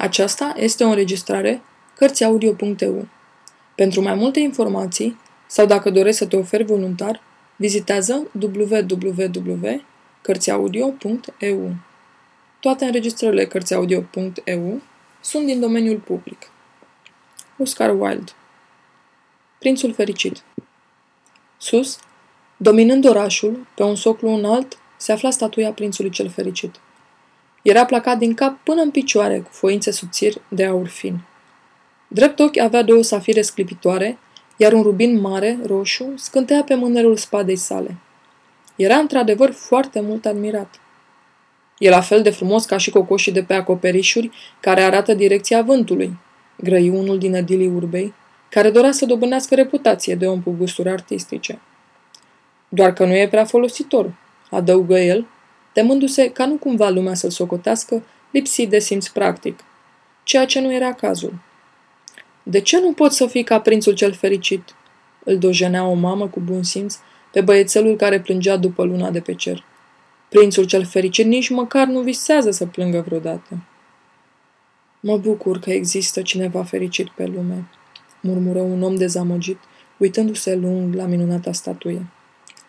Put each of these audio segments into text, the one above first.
Aceasta este o înregistrare Cărțiaudio.eu. Pentru mai multe informații sau dacă dorești să te oferi voluntar, vizitează www.cărțiaudio.eu. Toate înregistrările Cărțiaudio.eu sunt din domeniul public. Oscar Wilde Prințul fericit Sus, dominând orașul, pe un soclu înalt, se afla statuia prințului cel fericit – era placat din cap până în picioare, cu foințe subțiri de aur fin. Drept ochi avea două safire sclipitoare, iar un rubin mare, roșu, scântea pe mânerul spadei sale. Era într-adevăr foarte mult admirat. E la fel de frumos ca și cocoșii de pe acoperișuri care arată direcția vântului, grăi unul din edilii urbei, care dorea să dobânească reputație de om cu gusturi artistice. Doar că nu e prea folositor, adăugă el, temându-se ca nu cumva lumea să-l socotească lipsit de simț practic, ceea ce nu era cazul. De ce nu pot să fii ca prințul cel fericit? Îl dojenea o mamă cu bun simț pe băiețelul care plângea după luna de pe cer. Prințul cel fericit nici măcar nu visează să plângă vreodată. Mă bucur că există cineva fericit pe lume, murmură un om dezamăgit, uitându-se lung la minunata statuie.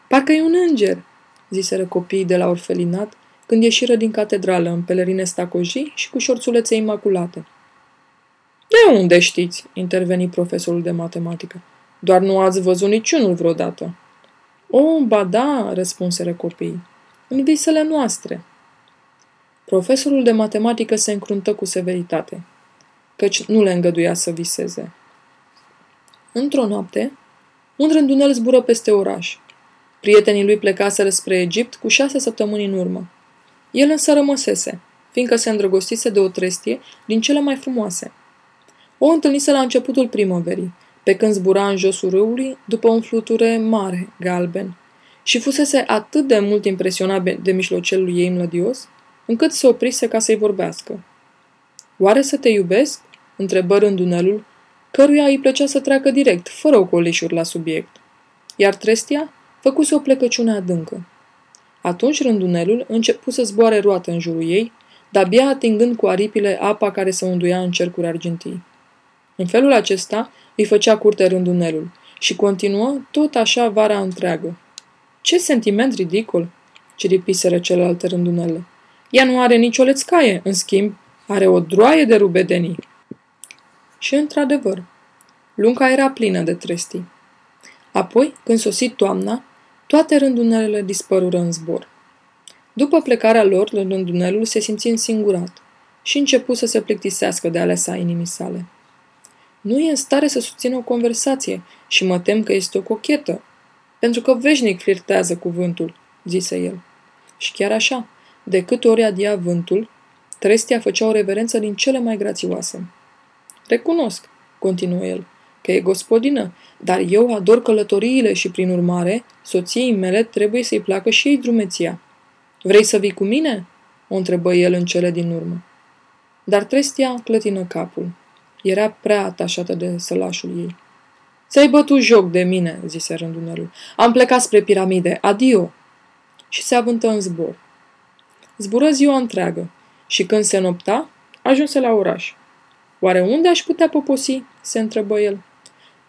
Parcă e un înger, ziseră copiii de la orfelinat, când ieșiră din catedrală în pelerine stacojii și cu șorțulețe imaculate. De unde știți?" interveni profesorul de matematică. Doar nu ați văzut niciunul vreodată." O, ba da," răspunseră copiii. În visele noastre." Profesorul de matematică se încruntă cu severitate, căci nu le îngăduia să viseze. Într-o noapte, un rândunel zbură peste oraș Prietenii lui plecaseră spre Egipt cu șase săptămâni în urmă. El însă rămăsese, fiindcă se îndrăgostise de o trestie din cele mai frumoase. O întâlnise la începutul primăverii, pe când zbura în josul râului după un fluture mare, galben, și fusese atât de mult impresionat de mijlocelul ei mlădios, încât se oprise ca să-i vorbească. Oare să te iubesc?" întrebă rândunelul, căruia îi plăcea să treacă direct, fără ocolișuri la subiect. Iar trestia făcuse o plecăciune adâncă. Atunci rândunelul începu să zboare roată în jurul ei, dar abia atingând cu aripile apa care se unduia în cercuri argintii. În felul acesta îi făcea curte rândunelul și continuă tot așa vara întreagă. Ce sentiment ridicol! ciripiseră celelalte rândunele. Ea nu are nicio lețcaie, în schimb, are o droaie de rubedenii. Și într-adevăr, lunca era plină de trestii. Apoi, când sosit toamna, toate rândunelele dispărură în zbor. După plecarea lor, rândunelul se simți însingurat și începu să se plictisească de alesa inimii sale. Nu e în stare să susțină o conversație și mă tem că este o cochetă, pentru că veșnic flirtează cuvântul, zise el. Și chiar așa, de câte ori adia vântul, Trestia făcea o reverență din cele mai grațioase. Recunosc, continuă el, că e gospodină, dar eu ador călătoriile și, prin urmare, soției mele trebuie să-i placă și ei drumeția. Vrei să vii cu mine?" o întrebă el în cele din urmă. Dar Trestia clătină capul. Era prea atașată de sălașul ei. Ți-ai bătut joc de mine," zise rândunelul. Am plecat spre piramide. Adio!" Și se avântă în zbor. Zbură ziua întreagă și când se nopta, ajunse la oraș. Oare unde aș putea poposi? se întrebă el.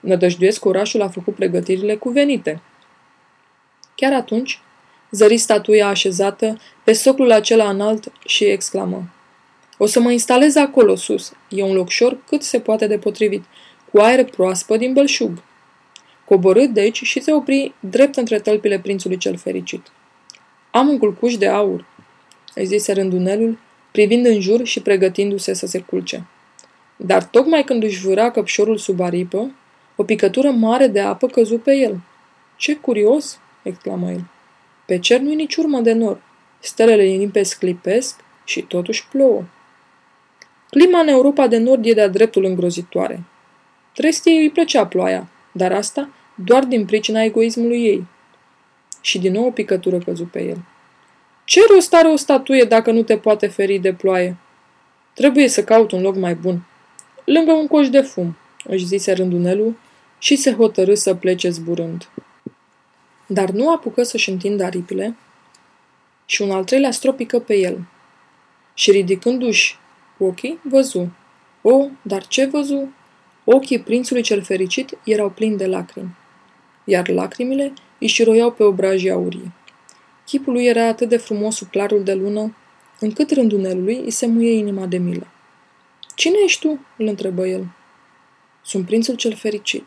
Nădăjduiesc că orașul a făcut pregătirile cuvenite. Chiar atunci, zări statuia așezată pe soclul acela înalt și exclamă. O să mă instalez acolo sus. E un locșor cât se poate de potrivit, cu aer proaspăt din belșug. Coborât deci și se opri drept între tălpile prințului cel fericit. Am un culcuș de aur, îi zise rândunelul, privind în jur și pregătindu-se să se culce. Dar tocmai când își vâra căpșorul sub aripă, o picătură mare de apă căzu pe el. Ce curios!" exclamă el. Pe cer nu-i nici urmă de nor. Stelele limpezi clipesc și totuși plouă. Clima în Europa de Nord e de-a dreptul îngrozitoare. Trestiei îi plăcea ploaia, dar asta doar din pricina egoismului ei. Și din nou o picătură căzu pe el. Ce rost are o statuie dacă nu te poate feri de ploaie? Trebuie să caut un loc mai bun. Lângă un coș de fum, își zise rândunelul și se hotărâ să plece zburând. Dar nu apucă să-și întindă aripile și un al treilea stropică pe el. Și ridicându-și cu ochii, văzu. O, dar ce văzu? Ochii prințului cel fericit erau plini de lacrimi, iar lacrimile își șiroiau pe obrajii aurii. Chipul lui era atât de frumos sub clarul de lună, încât rândunelului îi se muie inima de milă. Cine ești tu?" îl întrebă el. Sunt prințul cel fericit.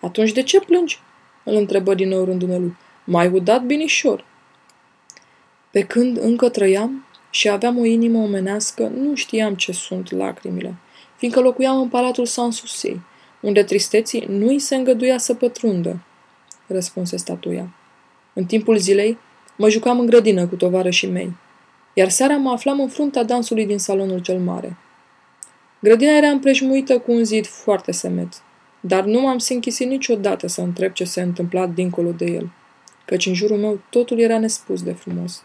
Atunci de ce plângi? îl întrebă din nou rândunelul. Mai udat binișor. Pe când încă trăiam și aveam o inimă omenească, nu știam ce sunt lacrimile, fiindcă locuiam în palatul Sanssouci, unde tristeții nu îi se îngăduia să pătrundă, răspunse statuia. În timpul zilei, mă jucam în grădină cu tovarășii mei, iar seara mă aflam în fruntea dansului din salonul cel mare. Grădina era împrejmuită cu un zid foarte semeț, dar nu m-am sinchisit niciodată să întreb ce se întâmpla dincolo de el, căci în jurul meu totul era nespus de frumos.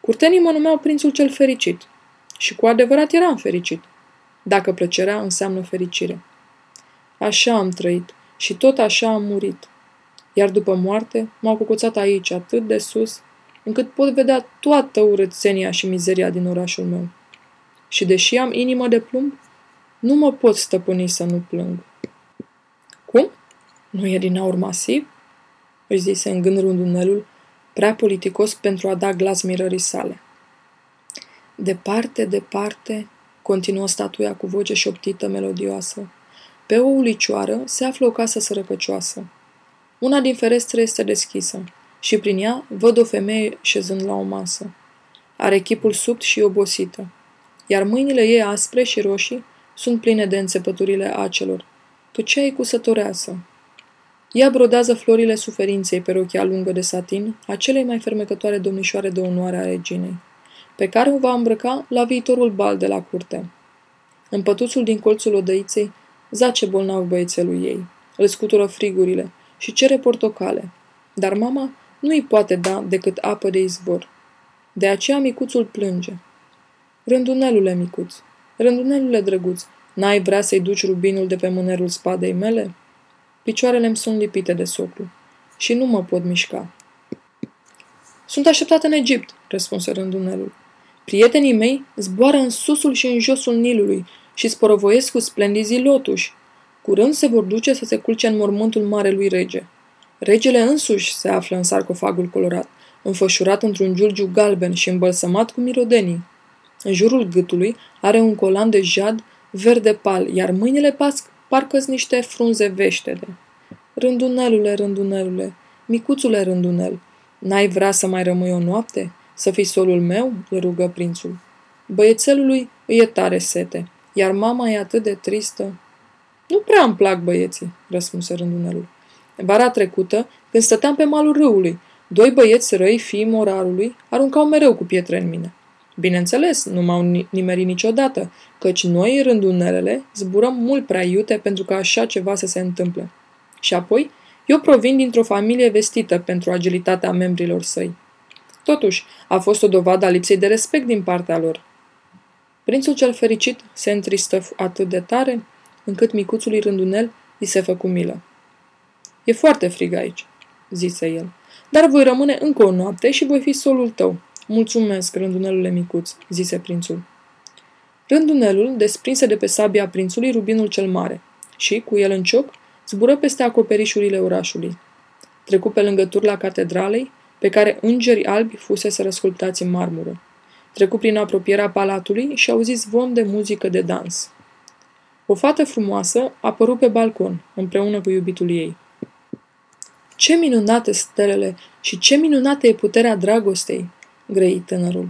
Curtenii mă numeau prințul cel fericit și cu adevărat eram fericit, dacă plăcerea înseamnă fericire. Așa am trăit și tot așa am murit. Iar după moarte m-au cucuțat aici, atât de sus, încât pot vedea toată urățenia și mizeria din orașul meu. Și deși am inimă de plumb, nu mă pot stăpâni să nu plâng. Cum? Nu e din aur masiv? își zise în gând rundunelul, prea politicos pentru a da glas mirării sale. Departe, departe, continuă statuia cu voce șoptită melodioasă, pe o ulicioară se află o casă sărăcăcioasă. Una din ferestre este deschisă și prin ea văd o femeie șezând la o masă. Are chipul subt și obosită, iar mâinile ei aspre și roșii sunt pline de înțepăturile acelor, căci ea e cusătoreasă. Ea brodează florile suferinței pe rochia lungă de satin a celei mai fermecătoare domnișoare de onoare a reginei, pe care o va îmbrăca la viitorul bal de la curte. În pătuțul din colțul odăiței zace bolnav băiețelul ei, îl scutură frigurile și cere portocale, dar mama nu îi poate da decât apă de izvor. De aceea micuțul plânge. Rândunelule micuț, rândunelule drăguț, n-ai vrea să-i duci rubinul de pe mânerul spadei mele? Picioarele îmi sunt lipite de soclu și nu mă pot mișca. Sunt așteptat în Egipt, răspunse rândunelul. Prietenii mei zboară în susul și în josul Nilului și sporovoiesc cu splendizii lotuși. Curând se vor duce să se culce în mormântul marelui rege. Regele însuși se află în sarcofagul colorat, înfășurat într-un giulgiu galben și îmbălsămat cu mirodenii. În jurul gâtului are un colan de jad verde pal, iar mâinile pasc parcă niște frunze veștede. Rândunelule, rândunelule, micuțule rândunel, n-ai vrea să mai rămâi o noapte? Să fii solul meu?" îl rugă prințul. Băiețelului îi e tare sete, iar mama e atât de tristă. Nu prea îmi plac băieții, răspunse rândunelul. Vara trecută, când stăteam pe malul râului, doi băieți răi, fii morarului, aruncau mereu cu pietre în mine. Bineînțeles, nu m-au nimerit niciodată, căci noi, rândunelele, zburăm mult prea iute pentru ca așa ceva să se întâmple. Și apoi, eu provin dintr-o familie vestită pentru agilitatea membrilor săi. Totuși, a fost o dovadă a lipsei de respect din partea lor. Prințul cel fericit se întristă atât de tare, încât micuțului rândunel îi se făcu milă. E foarte frig aici, zise el, dar voi rămâne încă o noapte și voi fi solul tău. Mulțumesc, rândunelule micuț, zise prințul. Rândunelul desprinse de pe sabia prințului rubinul cel mare și, cu el în cioc, zbură peste acoperișurile orașului. Trecu pe lângă turla catedralei, pe care îngeri albi fusese răsculptați în marmură. Trecu prin apropierea palatului și auzi zvon de muzică de dans. O fată frumoasă apăru pe balcon, împreună cu iubitul ei. Ce minunate stelele și ce minunată e puterea dragostei, grăi tânărul.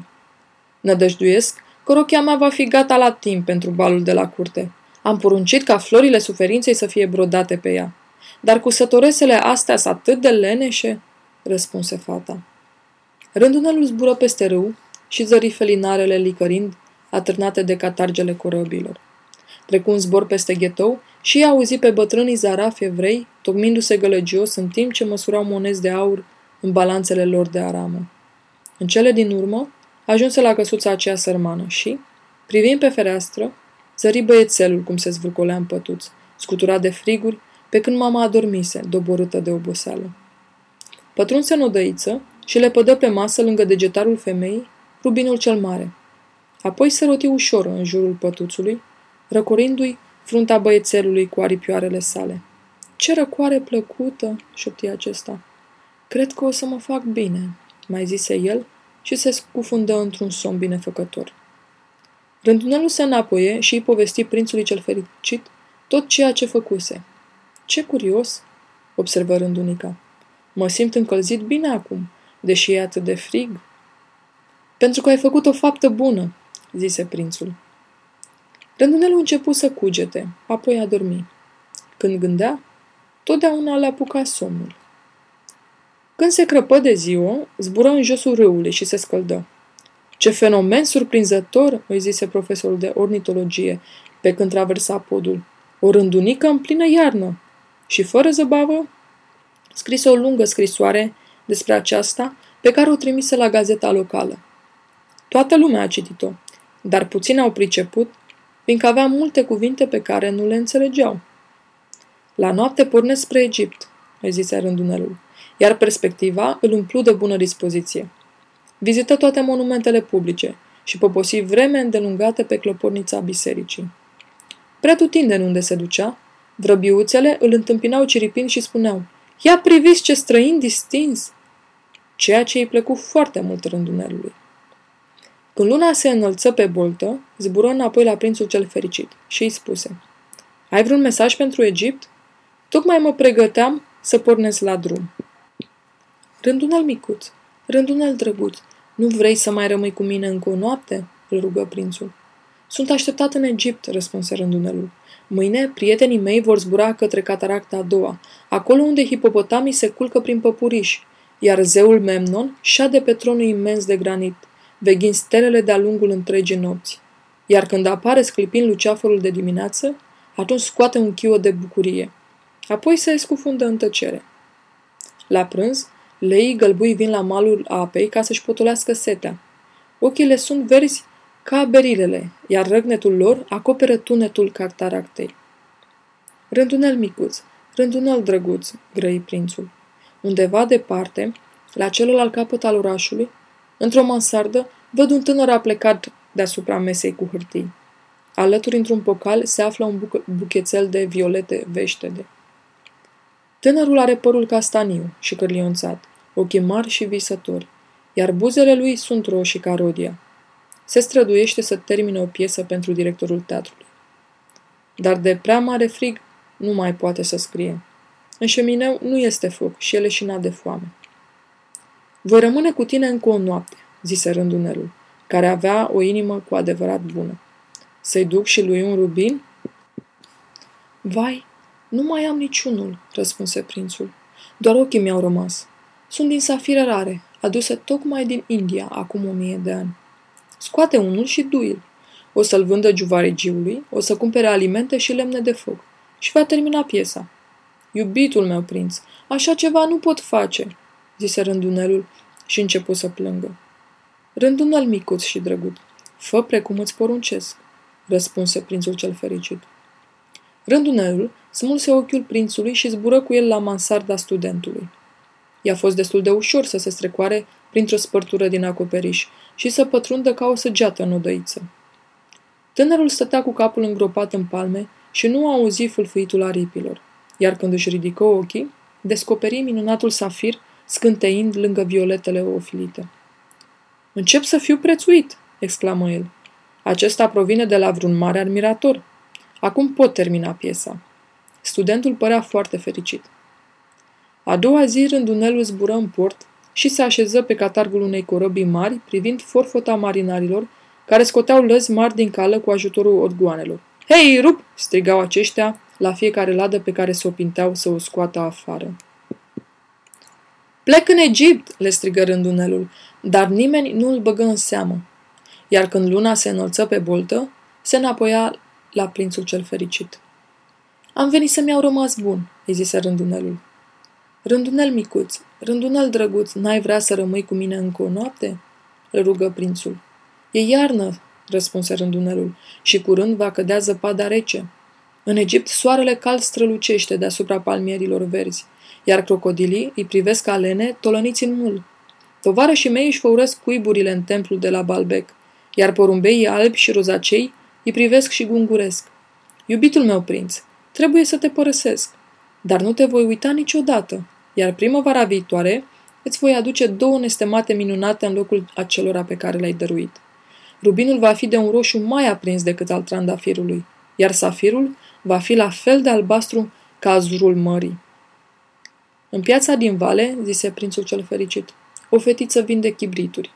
Nădăjduiesc că rochia mea va fi gata la timp pentru balul de la curte. Am poruncit ca florile suferinței să fie brodate pe ea. Dar cu sătoresele astea sunt atât de leneșe, răspunse fata. Rândunelul zbură peste râu și zări felinarele licărind, atârnate de catargele corăbilor. Trecu un zbor peste ghetou și i-a auzit pe bătrânii zarafi evrei, tocmindu-se gălăgios în timp ce măsurau monezi de aur în balanțele lor de aramă. În cele din urmă, ajunse la căsuța aceea sărmană și, privind pe fereastră, zări băiețelul cum se zvârcolea în pătuț, scuturat de friguri, pe când mama adormise, doborâtă de oboseală. Pătrunse în odăiță și le pădă pe masă lângă degetarul femeii rubinul cel mare. Apoi se roti ușor în jurul pătuțului, răcorindu-i frunta băiețelului cu aripioarele sale. Ce răcoare plăcută!" șopti acesta. Cred că o să mă fac bine," mai zise el și se scufundă într-un somn binefăcător. Rândunelul se înapoie și îi povesti prințului cel fericit tot ceea ce făcuse. Ce curios, observă rândunica. Mă simt încălzit bine acum, deși e atât de frig. Pentru că ai făcut o faptă bună, zise prințul. Rândunelul începu să cugete, apoi a dormi. Când gândea, totdeauna le apuca somnul. Când se crăpă de ziua, zbură în josul râului și se scăldă. Ce fenomen surprinzător, îi zise profesorul de ornitologie, pe când traversa podul. O rândunică în plină iarnă. Și fără zăbavă, scrise o lungă scrisoare despre aceasta, pe care o trimise la gazeta locală. Toată lumea a citit-o, dar puțini au priceput, fiindcă avea multe cuvinte pe care nu le înțelegeau. La noapte pornesc spre Egipt, îi zise rândunelul, iar perspectiva îl umplu de bună dispoziție. Vizită toate monumentele publice și poposi vreme îndelungată pe clopornița bisericii. Pretutindeni unde se ducea, vrăbiuțele îl întâmpinau ciripind și spuneau Ia priviți ce străin distins! Ceea ce îi plăcu foarte mult rândunelului. Când luna se înălță pe boltă, zbură înapoi la prințul cel fericit și îi spuse Ai vreun mesaj pentru Egipt? Tocmai mă pregăteam să pornesc la drum. Rândunel micuț, rândunel drăguț, nu vrei să mai rămâi cu mine încă o noapte? îl rugă prințul. Sunt așteptat în Egipt, răspunse rândunelul. Mâine, prietenii mei vor zbura către cataracta a doua, acolo unde hipopotamii se culcă prin păpuriș, iar zeul Memnon șade pe tronul imens de granit, veghind stelele de-a lungul întregii nopți. Iar când apare sclipind luceafărul de dimineață, atunci scoate un chiu de bucurie. Apoi se scufundă în tăcere. La prânz, leii gălbui vin la malul apei ca să-și potolească setea. Ochii le sunt verzi ca berilele, iar răgnetul lor acoperă tunetul cataractei. Rândunel micuț, rândunel drăguț, grăi prințul. Undeva departe, la celălalt capăt al orașului, într-o mansardă, văd un tânăr aplecat deasupra mesei cu hârtii. Alături, într-un pocal, se află un buc- buchețel de violete veștede. Tânărul are părul castaniu și cărlionțat, ochii mari și visători, iar buzele lui sunt roșii ca rodia. Se străduiește să termine o piesă pentru directorul teatrului. Dar de prea mare frig nu mai poate să scrie. În șemineu nu este foc și el leșina de foame. Voi rămâne cu tine încă o noapte, zise rândunelul, care avea o inimă cu adevărat bună. Să-i duc și lui un rubin? Vai, nu mai am niciunul, răspunse prințul. Doar ochii mi-au rămas. Sunt din safire rare, aduse tocmai din India acum o mie de ani. Scoate unul și duil. O să-l vândă giuvaregiului, o să cumpere alimente și lemne de foc. Și va termina piesa. Iubitul meu prinț, așa ceva nu pot face, zise rândunelul și începu să plângă. Rândunel micuț și drăgut, fă precum îți poruncesc, răspunse prințul cel fericit. Rândunelul smulse ochiul prințului și zbură cu el la mansarda studentului. I-a fost destul de ușor să se strecoare printr-o spărtură din acoperiș și să pătrundă ca o săgeată în odăiță. Tânărul stătea cu capul îngropat în palme și nu auzi fulfuitul aripilor, iar când își ridică ochii, descoperi minunatul safir scânteind lângă violetele ofilite. Încep să fiu prețuit!" exclamă el. Acesta provine de la vreun mare admirator. Acum pot termina piesa. Studentul părea foarte fericit. A doua zi rândunelul zbură în port și se așeză pe catargul unei corăbii mari, privind forfota marinarilor, care scoteau lăzi mari din cală cu ajutorul orgoanelor. Hei, rup!" strigau aceștia la fiecare ladă pe care se opinteau să o scoată afară. Plec în Egipt!" le strigă rândunelul, dar nimeni nu îl băgă în seamă. Iar când luna se înălță pe boltă, se înapoia la prințul cel fericit. Am venit să-mi iau rămas bun," îi zise rândunelul. Rândunel micuț, rândunel drăguț, n-ai vrea să rămâi cu mine încă o noapte?" îl rugă prințul. E iarnă, răspunse rândunelul, și curând va cădea zăpada rece. În Egipt soarele cald strălucește deasupra palmierilor verzi, iar crocodilii îi privesc alene tolăniți în mul. Tovarășii mei își făuresc cuiburile în templul de la Balbec, iar porumbeii albi și rozacei îi privesc și gunguresc. Iubitul meu prinț, trebuie să te părăsesc, dar nu te voi uita niciodată, iar primăvara viitoare îți voi aduce două nestemate minunate în locul acelora pe care le-ai dăruit. Rubinul va fi de un roșu mai aprins decât al trandafirului, iar safirul va fi la fel de albastru ca azurul mării. În piața din vale, zise prințul cel fericit, o fetiță vinde chibrituri.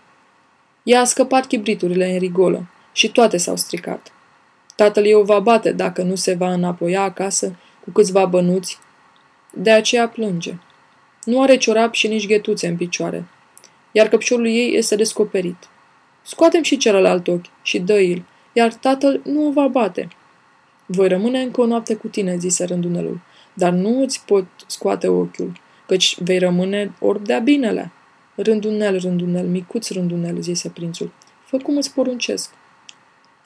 Ea a scăpat chibriturile în rigolă și toate s-au stricat. Tatăl ei o va bate dacă nu se va înapoia acasă cu câțiva bănuți, de aceea plânge. Nu are ciorap și nici ghetuțe în picioare, iar căpșorul ei este descoperit. Scoatem și celălalt ochi și dă-i iar tatăl nu o va bate. Voi rămâne încă o noapte cu tine, zise rândunelul, dar nu îți pot scoate ochiul, căci vei rămâne orb de-a binele. Rândunel, rândunel, micuț rândunel, zise prințul, fă cum îți poruncesc.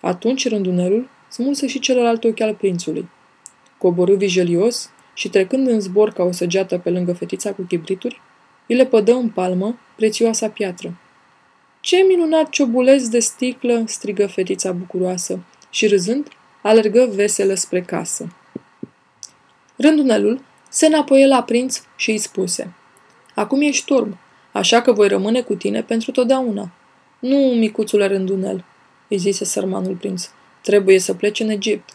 Atunci rândunelul smulse și celălalt ochi al prințului. Coborâ vijelios și trecând în zbor ca o săgeată pe lângă fetița cu chibrituri, îi le pădă în palmă prețioasa piatră. Ce minunat ciobulez de sticlă!" strigă fetița bucuroasă și râzând, alergă veselă spre casă. Rândunelul se înapoie la prinț și îi spuse Acum ești turb, așa că voi rămâne cu tine pentru totdeauna. Nu, micuțule rândunel, îi zise sărmanul prinț, trebuie să pleci în Egipt.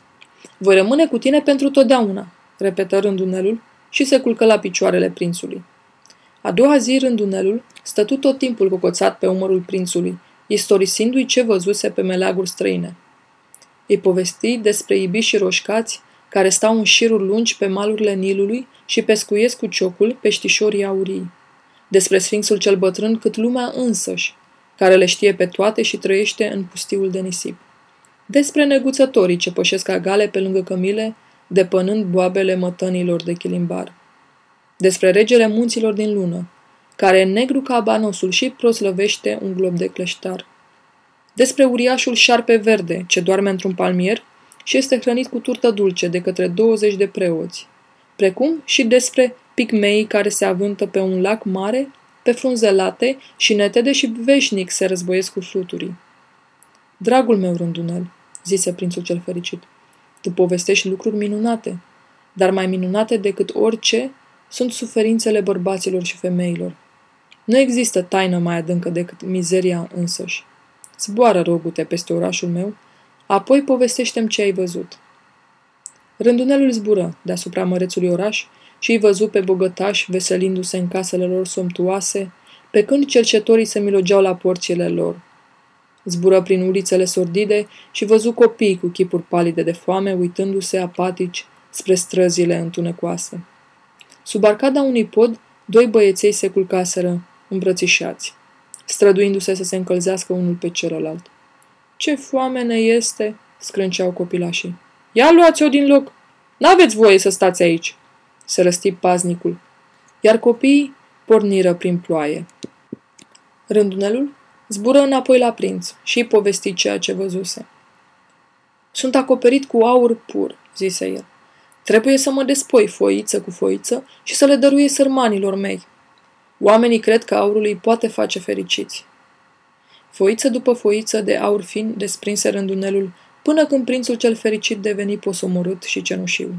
Voi rămâne cu tine pentru totdeauna, repetă rândunelul și se culcă la picioarele prințului. A doua zi rândunelul stătu tot timpul cocoțat pe umărul prințului, istorisindu-i ce văzuse pe meleaguri străine. Îi povesti despre ibișii roșcați care stau în șiruri lungi pe malurile Nilului și pescuiesc cu ciocul peștișorii aurii. Despre Sfinxul cel bătrân cât lumea însăși, care le știe pe toate și trăiește în pustiul de nisip. Despre neguțătorii ce pășesc agale pe lângă cămile, depănând boabele mătănilor de chilimbar. Despre regele munților din lună, care e negru ca banosul și proslăvește un glob de cleștar. Despre uriașul șarpe verde, ce doarme într-un palmier și este hrănit cu turtă dulce de către 20 de preoți, precum și despre pigmeii care se avântă pe un lac mare, pe frunze late și netede și veșnic se războiesc cu fluturii. Dragul meu rândunel, zise prințul cel fericit, tu povestești lucruri minunate, dar mai minunate decât orice sunt suferințele bărbaților și femeilor. Nu există taină mai adâncă decât mizeria însăși. Zboară, rogute, peste orașul meu, apoi povestește-mi ce ai văzut. Rândunelul zbură deasupra mărețului oraș și îi văzu pe bogătași veselindu-se în casele lor somptuoase, pe când cercetorii se milogeau la porțile lor. Zbură prin ulițele sordide și văzu copii cu chipuri palide de foame, uitându-se apatici spre străzile întunecoase. Sub arcada unui pod, doi băieței se culcaseră, îmbrățișați, străduindu-se să se încălzească unul pe celălalt. Ce foame ne este!" scrânceau copilașii. Ia luați-o din loc! N-aveți voie să stați aici!" se răsti paznicul, iar copiii porniră prin ploaie. Rândunelul zbură înapoi la prinț și îi povesti ceea ce văzuse. Sunt acoperit cu aur pur, zise el. Trebuie să mă despoi foiță cu foiță și să le dăruie sărmanilor mei. Oamenii cred că aurul îi poate face fericiți. Foiță după foiță de aur fin desprinse rândunelul până când prințul cel fericit deveni posomorât și cenușiu.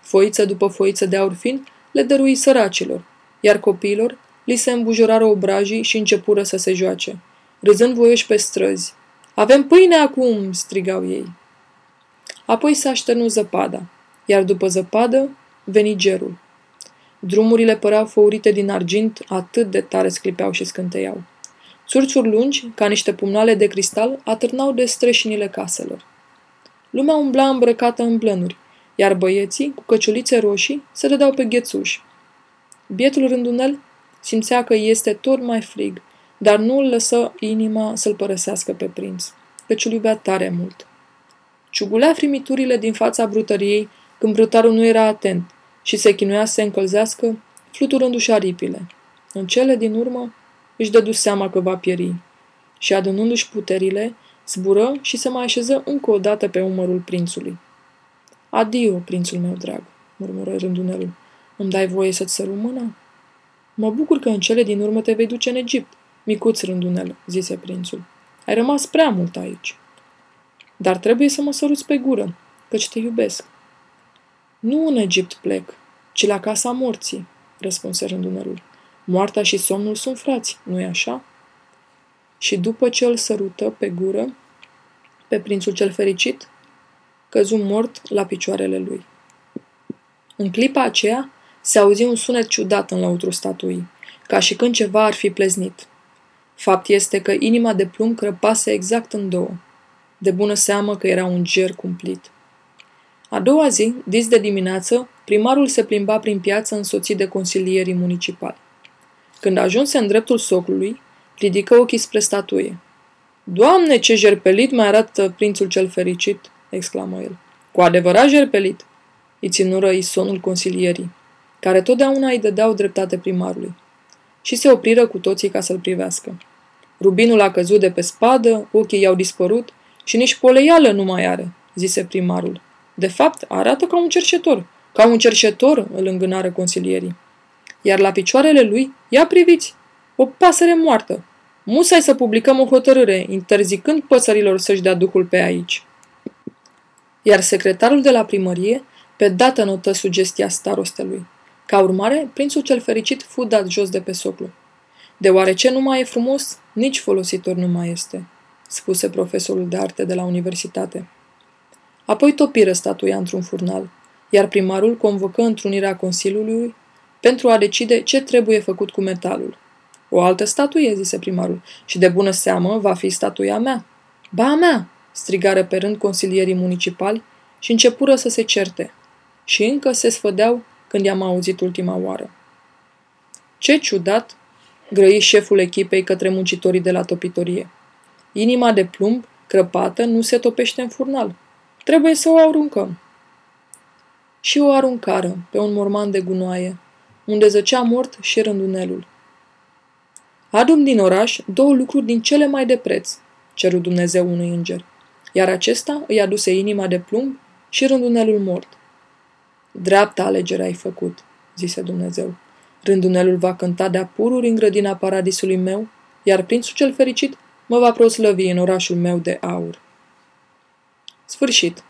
Foiță după foiță de aur fin le dărui săracilor, iar copiilor li se îmbujurară obrajii și începură să se joace, râzând voioși pe străzi. Avem pâine acum!" strigau ei. Apoi se așternu zăpada, iar după zăpadă veni gerul. Drumurile păreau făurite din argint, atât de tare sclipeau și scânteiau. Țurțuri lungi, ca niște pumnale de cristal, atârnau de streșinile caselor. Lumea umbla îmbrăcată în blănuri, iar băieții, cu căciulițe roșii, se dădeau pe ghețuși. Bietul rândunel simțea că este tot mai frig, dar nu îl lăsă inima să-l părăsească pe prinț, căci îl iubea tare mult. Ciugulea frimiturile din fața brutăriei când brutarul nu era atent și se chinuia să se încălzească, fluturându-și aripile. În cele din urmă își dădu seama că va pieri și, adunându-și puterile, zbură și se mai așeză încă o dată pe umărul prințului. Adio, prințul meu drag, murmură rândunelul. Îmi dai voie să-ți săru mâna? Mă bucur că în cele din urmă te vei duce în Egipt, micuț rândunel, zise prințul. Ai rămas prea mult aici. Dar trebuie să mă săruți pe gură, căci te iubesc. Nu în Egipt plec, ci la casa morții, răspunse rândunelul. Moartea și somnul sunt frați, nu-i așa? Și după ce îl sărută pe gură, pe prințul cel fericit, căzu mort la picioarele lui. În clipa aceea se auzi un sunet ciudat în lăutru statuii, ca și când ceva ar fi pleznit. Fapt este că inima de plumb crăpase exact în două. De bună seamă că era un ger cumplit. A doua zi, dis de dimineață, primarul se plimba prin piață însoțit de consilierii municipali. Când ajunse în dreptul soclului, ridică ochii spre statuie. Doamne, ce jerpelit mai arată prințul cel fericit!" exclamă el. Cu adevărat jerpelit!" îi ținură isonul consilierii, care totdeauna îi dădeau dreptate primarului. Și se opriră cu toții ca să-l privească. Rubinul a căzut de pe spadă, ochii i-au dispărut și nici poleială nu mai are, zise primarul. De fapt, arată ca un cercetor. Ca un cercetor, îl îngânară consilierii. Iar la picioarele lui, ia priviți, o pasăre moartă. Musai să publicăm o hotărâre, interzicând păsărilor să-și dea duhul pe aici. Iar secretarul de la primărie, pe dată notă sugestia starostelui. Ca urmare, prințul cel fericit fu dat jos de pe soclu. Deoarece nu mai e frumos, nici folositor nu mai este, spuse profesorul de arte de la universitate. Apoi topiră statuia într-un furnal, iar primarul convocă întrunirea Consiliului pentru a decide ce trebuie făcut cu metalul. O altă statuie, zise primarul, și de bună seamă va fi statuia mea. Ba a mea, strigară pe rând consilierii municipali și începură să se certe. Și încă se sfădeau când i-am auzit ultima oară. Ce ciudat, grăi șeful echipei către muncitorii de la topitorie. Inima de plumb, crăpată, nu se topește în furnal. Trebuie să o aruncăm. Și o aruncară pe un morman de gunoaie, unde zăcea mort și rândunelul. Adum din oraș două lucruri din cele mai de preț, ceru Dumnezeu unui înger, iar acesta îi aduse inima de plumb și rândunelul mort. Dreapta alegere ai făcut, zise Dumnezeu. Rândunelul va cânta de-a pururi în grădina paradisului meu, iar prințul cel fericit mă va proslăvi în orașul meu de aur. Sfârșit.